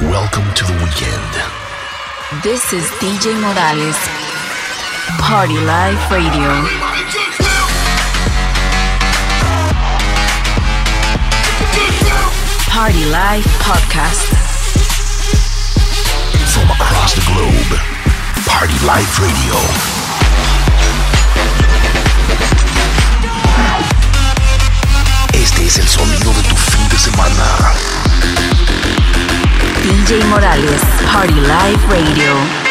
Welcome to the weekend. This is DJ Morales. Party Life Radio. Party Life Podcast. From across the globe. Party Life Radio. Este es el sonido de tu fin de semana. DJ Morales, Party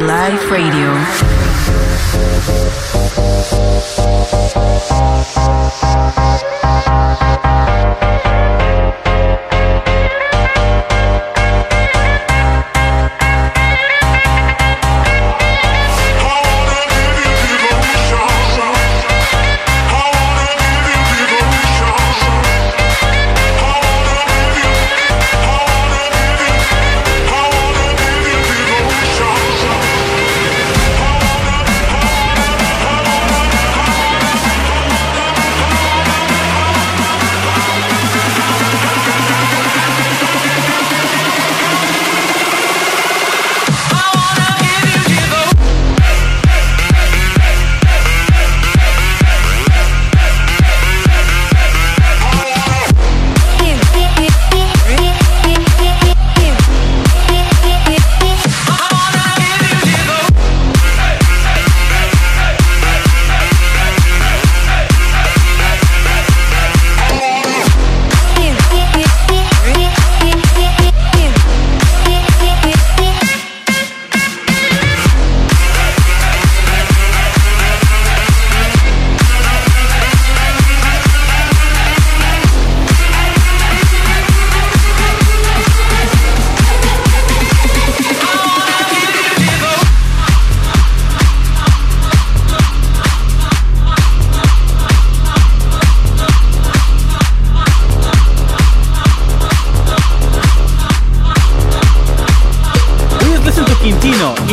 Life Radio.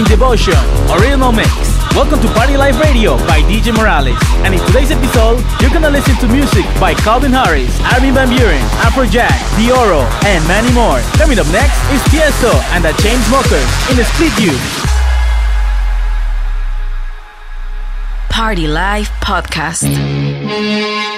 Devotion, original Mix. Welcome to Party Life Radio by DJ Morales. And in today's episode, you're gonna listen to music by Calvin Harris, Armin Van Buuren, Afrojack, Dyro, and many more. Coming up next is Tiesto and the Chainsmokers in the Split View. Party Life Podcast.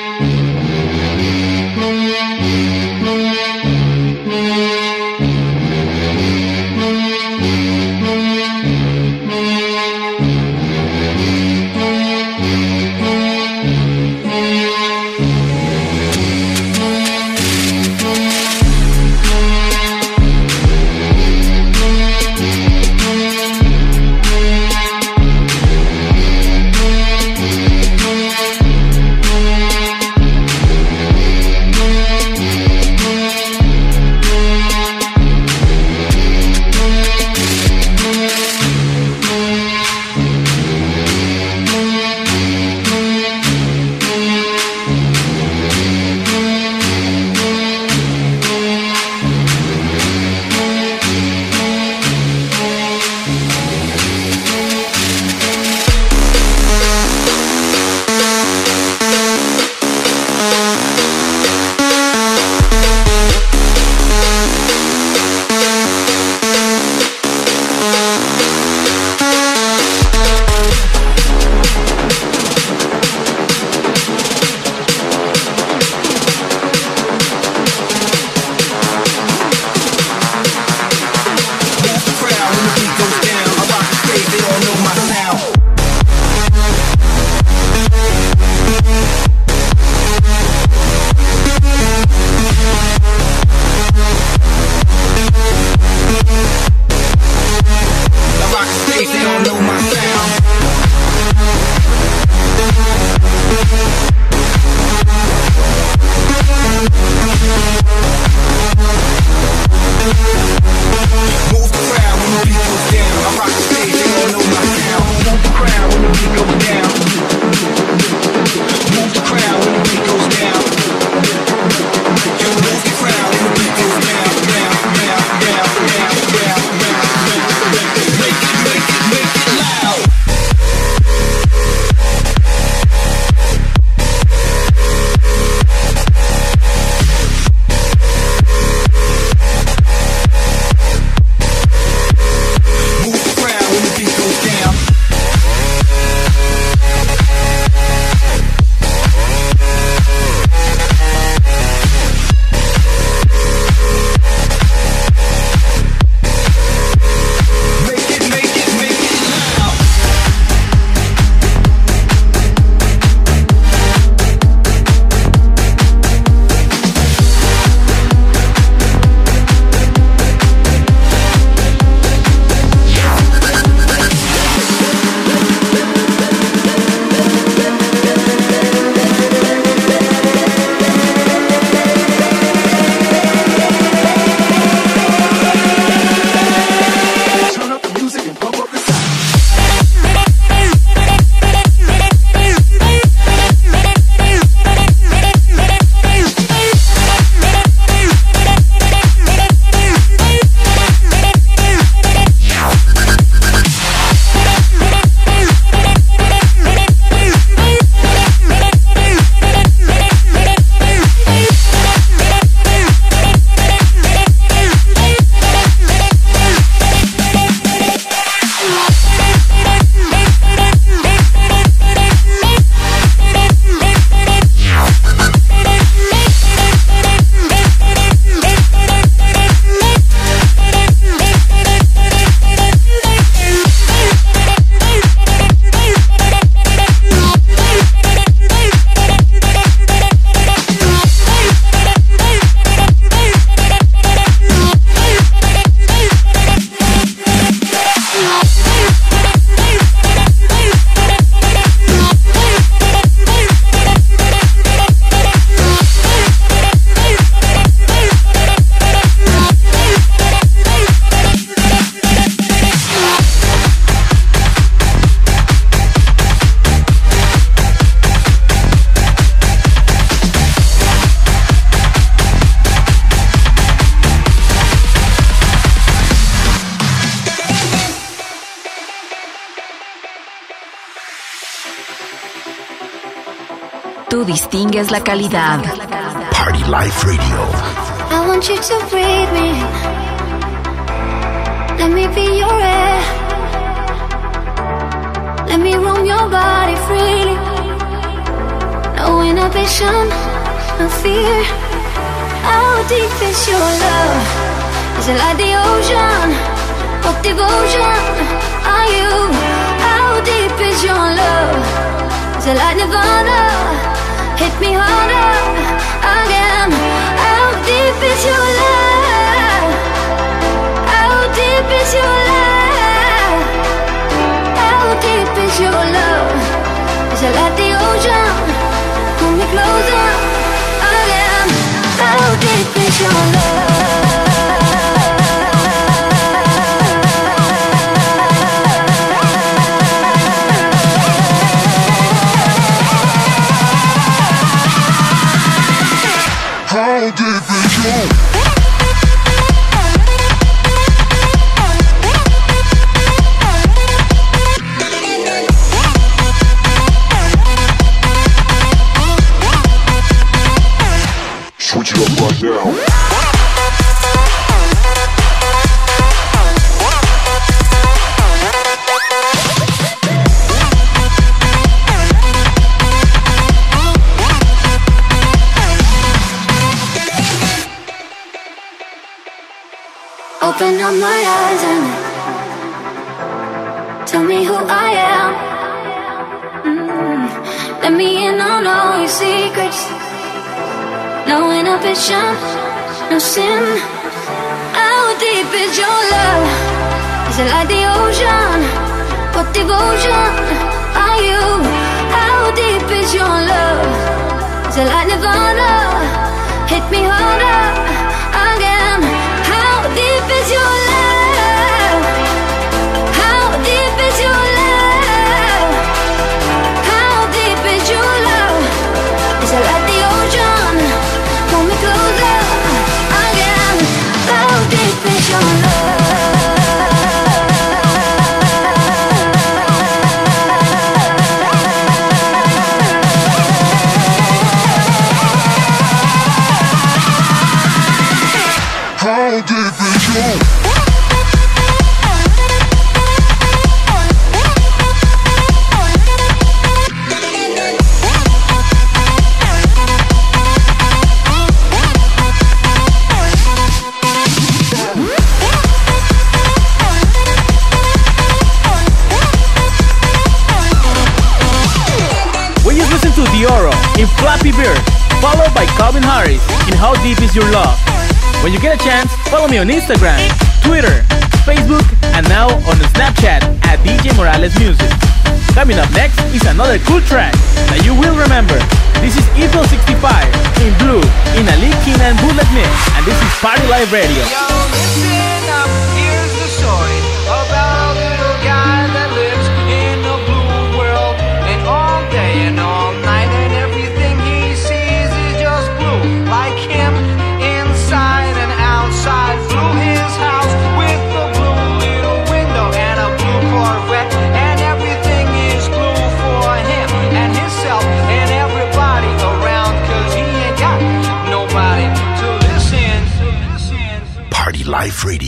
Distingues la calidad. Party Life Radio. I want you to breathe me. Let me be your air. Let me roam your body freely. No inhibition, no fear. How deep is your love? Is it like the ocean? What devotion are you? How deep is your love? Till like Nirvana Hit me harder again How deep is your love? How deep is your love? How deep is your like the ocean? Pull me closer again How deep is your love? Open up my eyes and tell me who I am. Mm. Let me in on all your secrets. No inhibition, no sin. How deep is your love? Is it like the ocean? What devotion are you? How deep is your love? Is it like Nirvana? Hit me harder me on Instagram,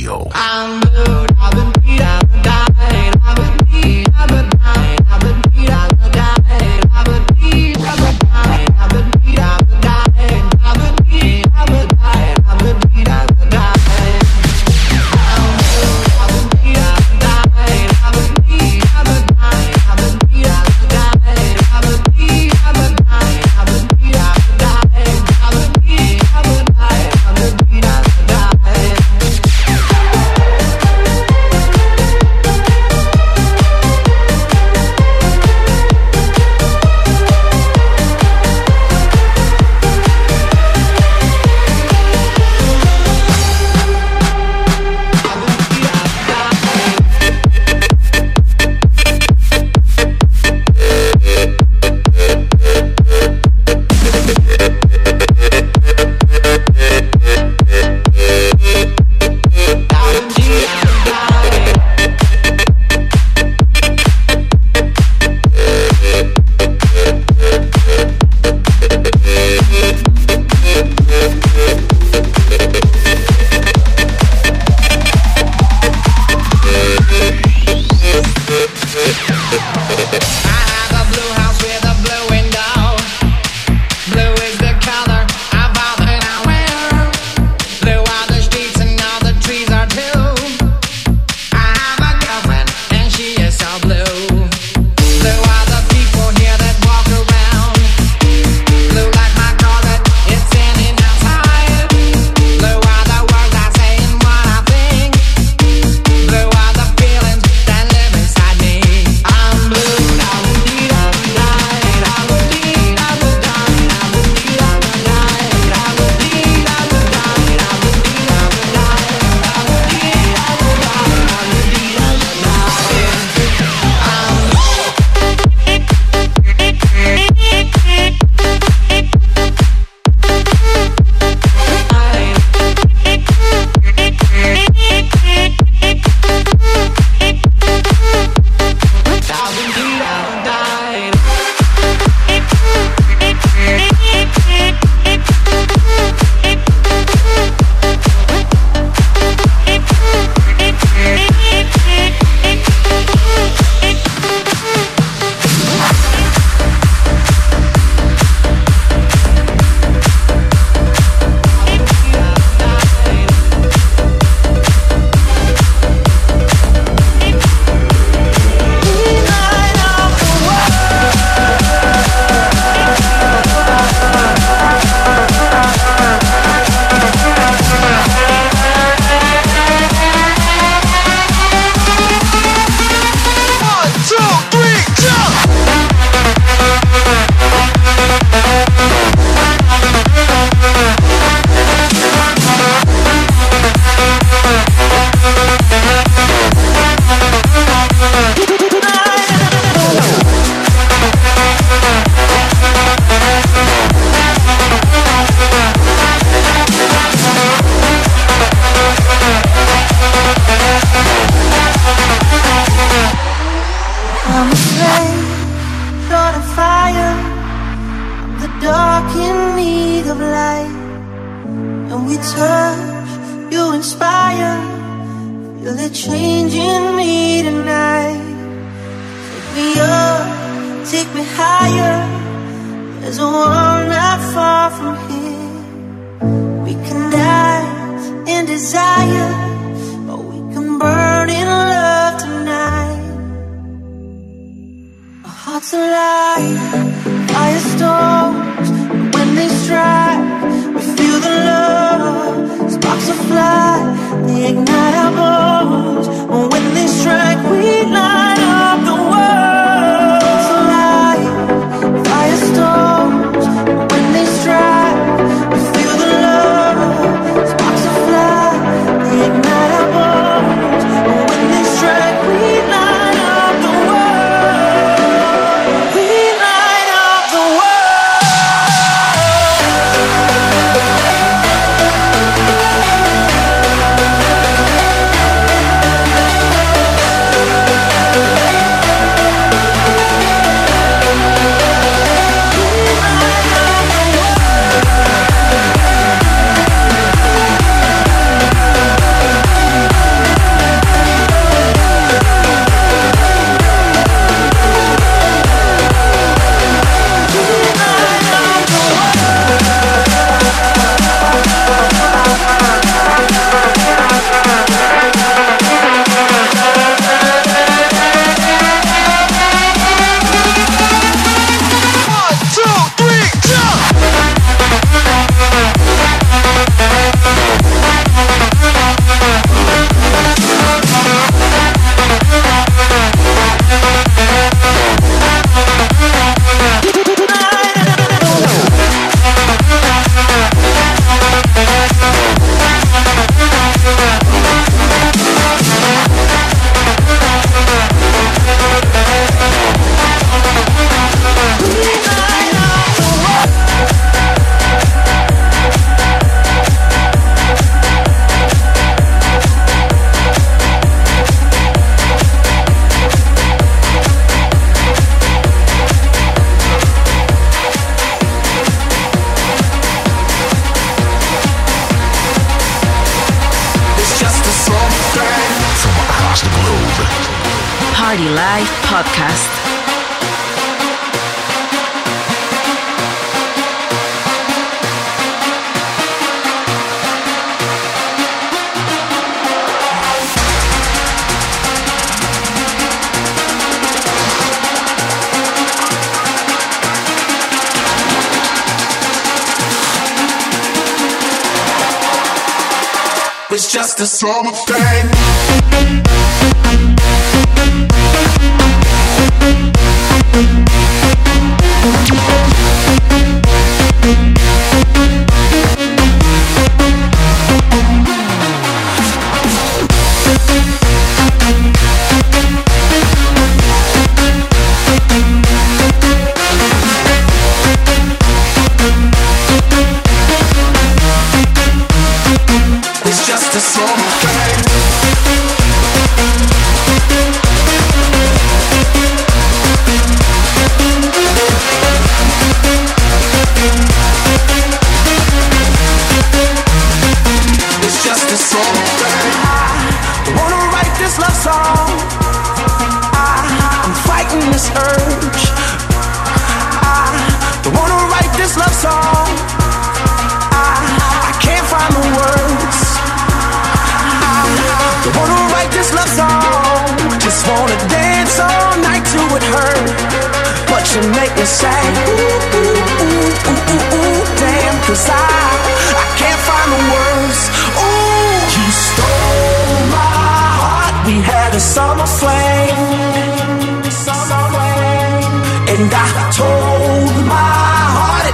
Radio. I'm Party Life Podcast. It's just a storm of fame.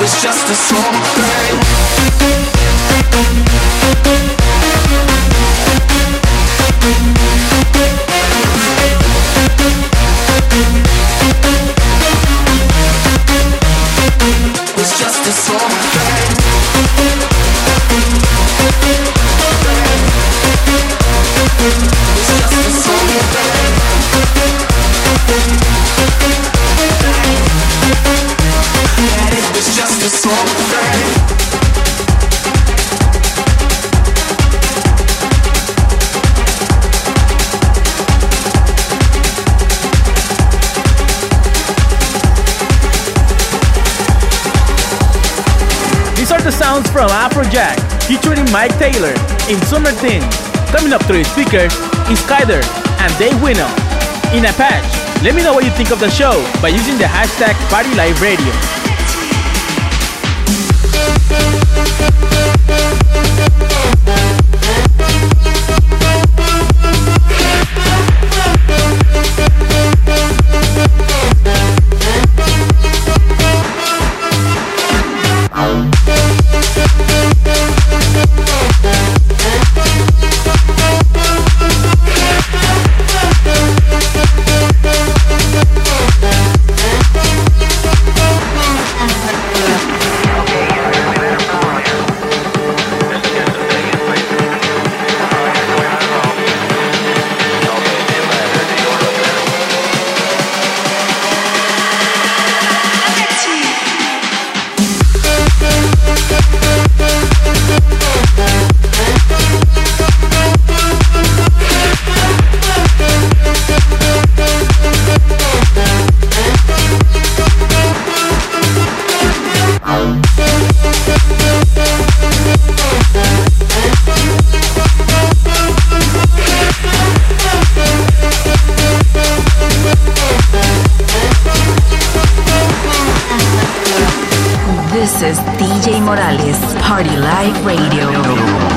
it's just a small thing. Mike Taylor in Summer Thing. Coming up through speakers is Skyder and Dave Winnel. In a patch, let me know what you think of the show by using the hashtag PartyLifeRadio. This is DJ Morales, Party Life Radio.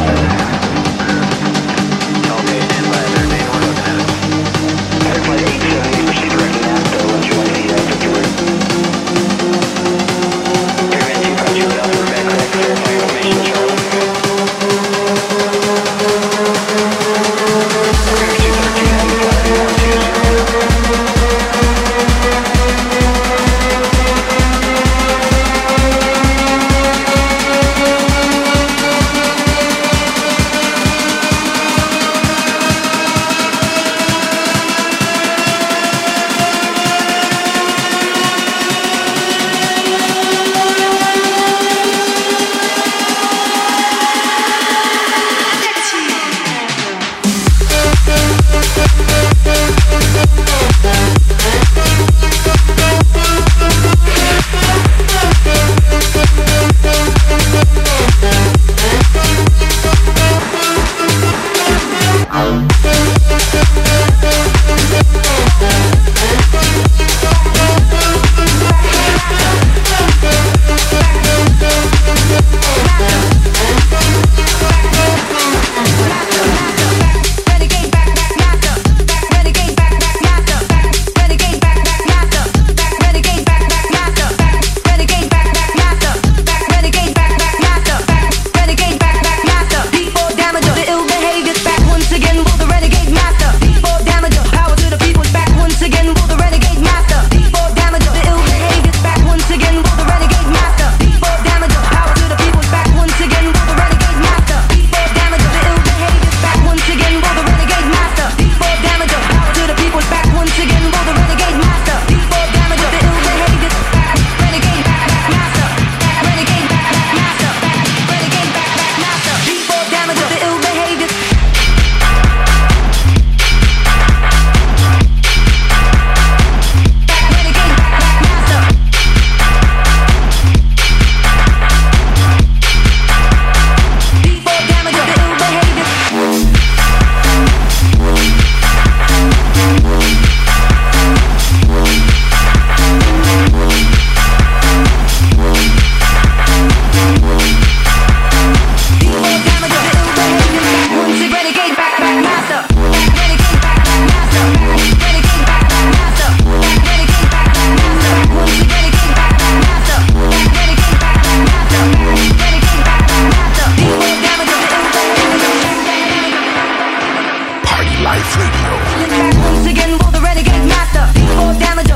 Life Radio. Back once again for the renegade master. Deep damage.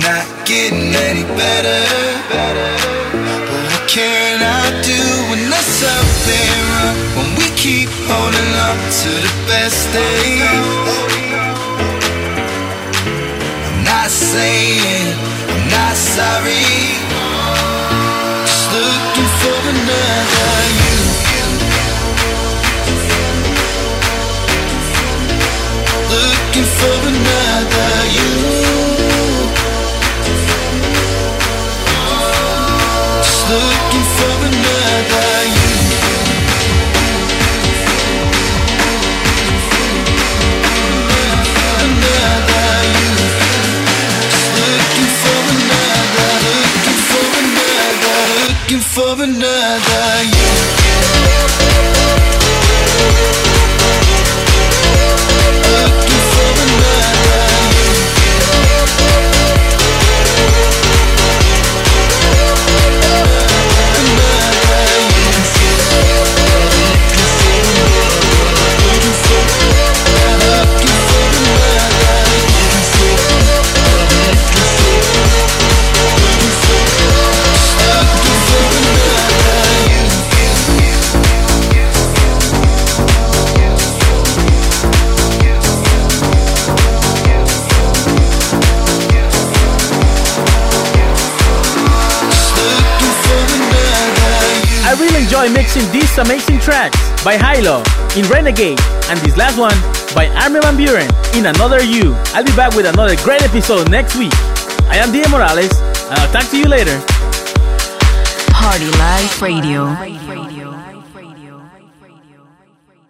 Not getting any better. But what can I do when there's something wrong? When we keep holding on to the best days. I'm not saying I'm not sorry. Just looking for another you. Looking for another for another you. By Hilo in Renegade and this last one by Armin van Buuren in Another You. I'll be back with another great episode next week. I am DJ Morales and I'll talk to you later. Party Life Radio.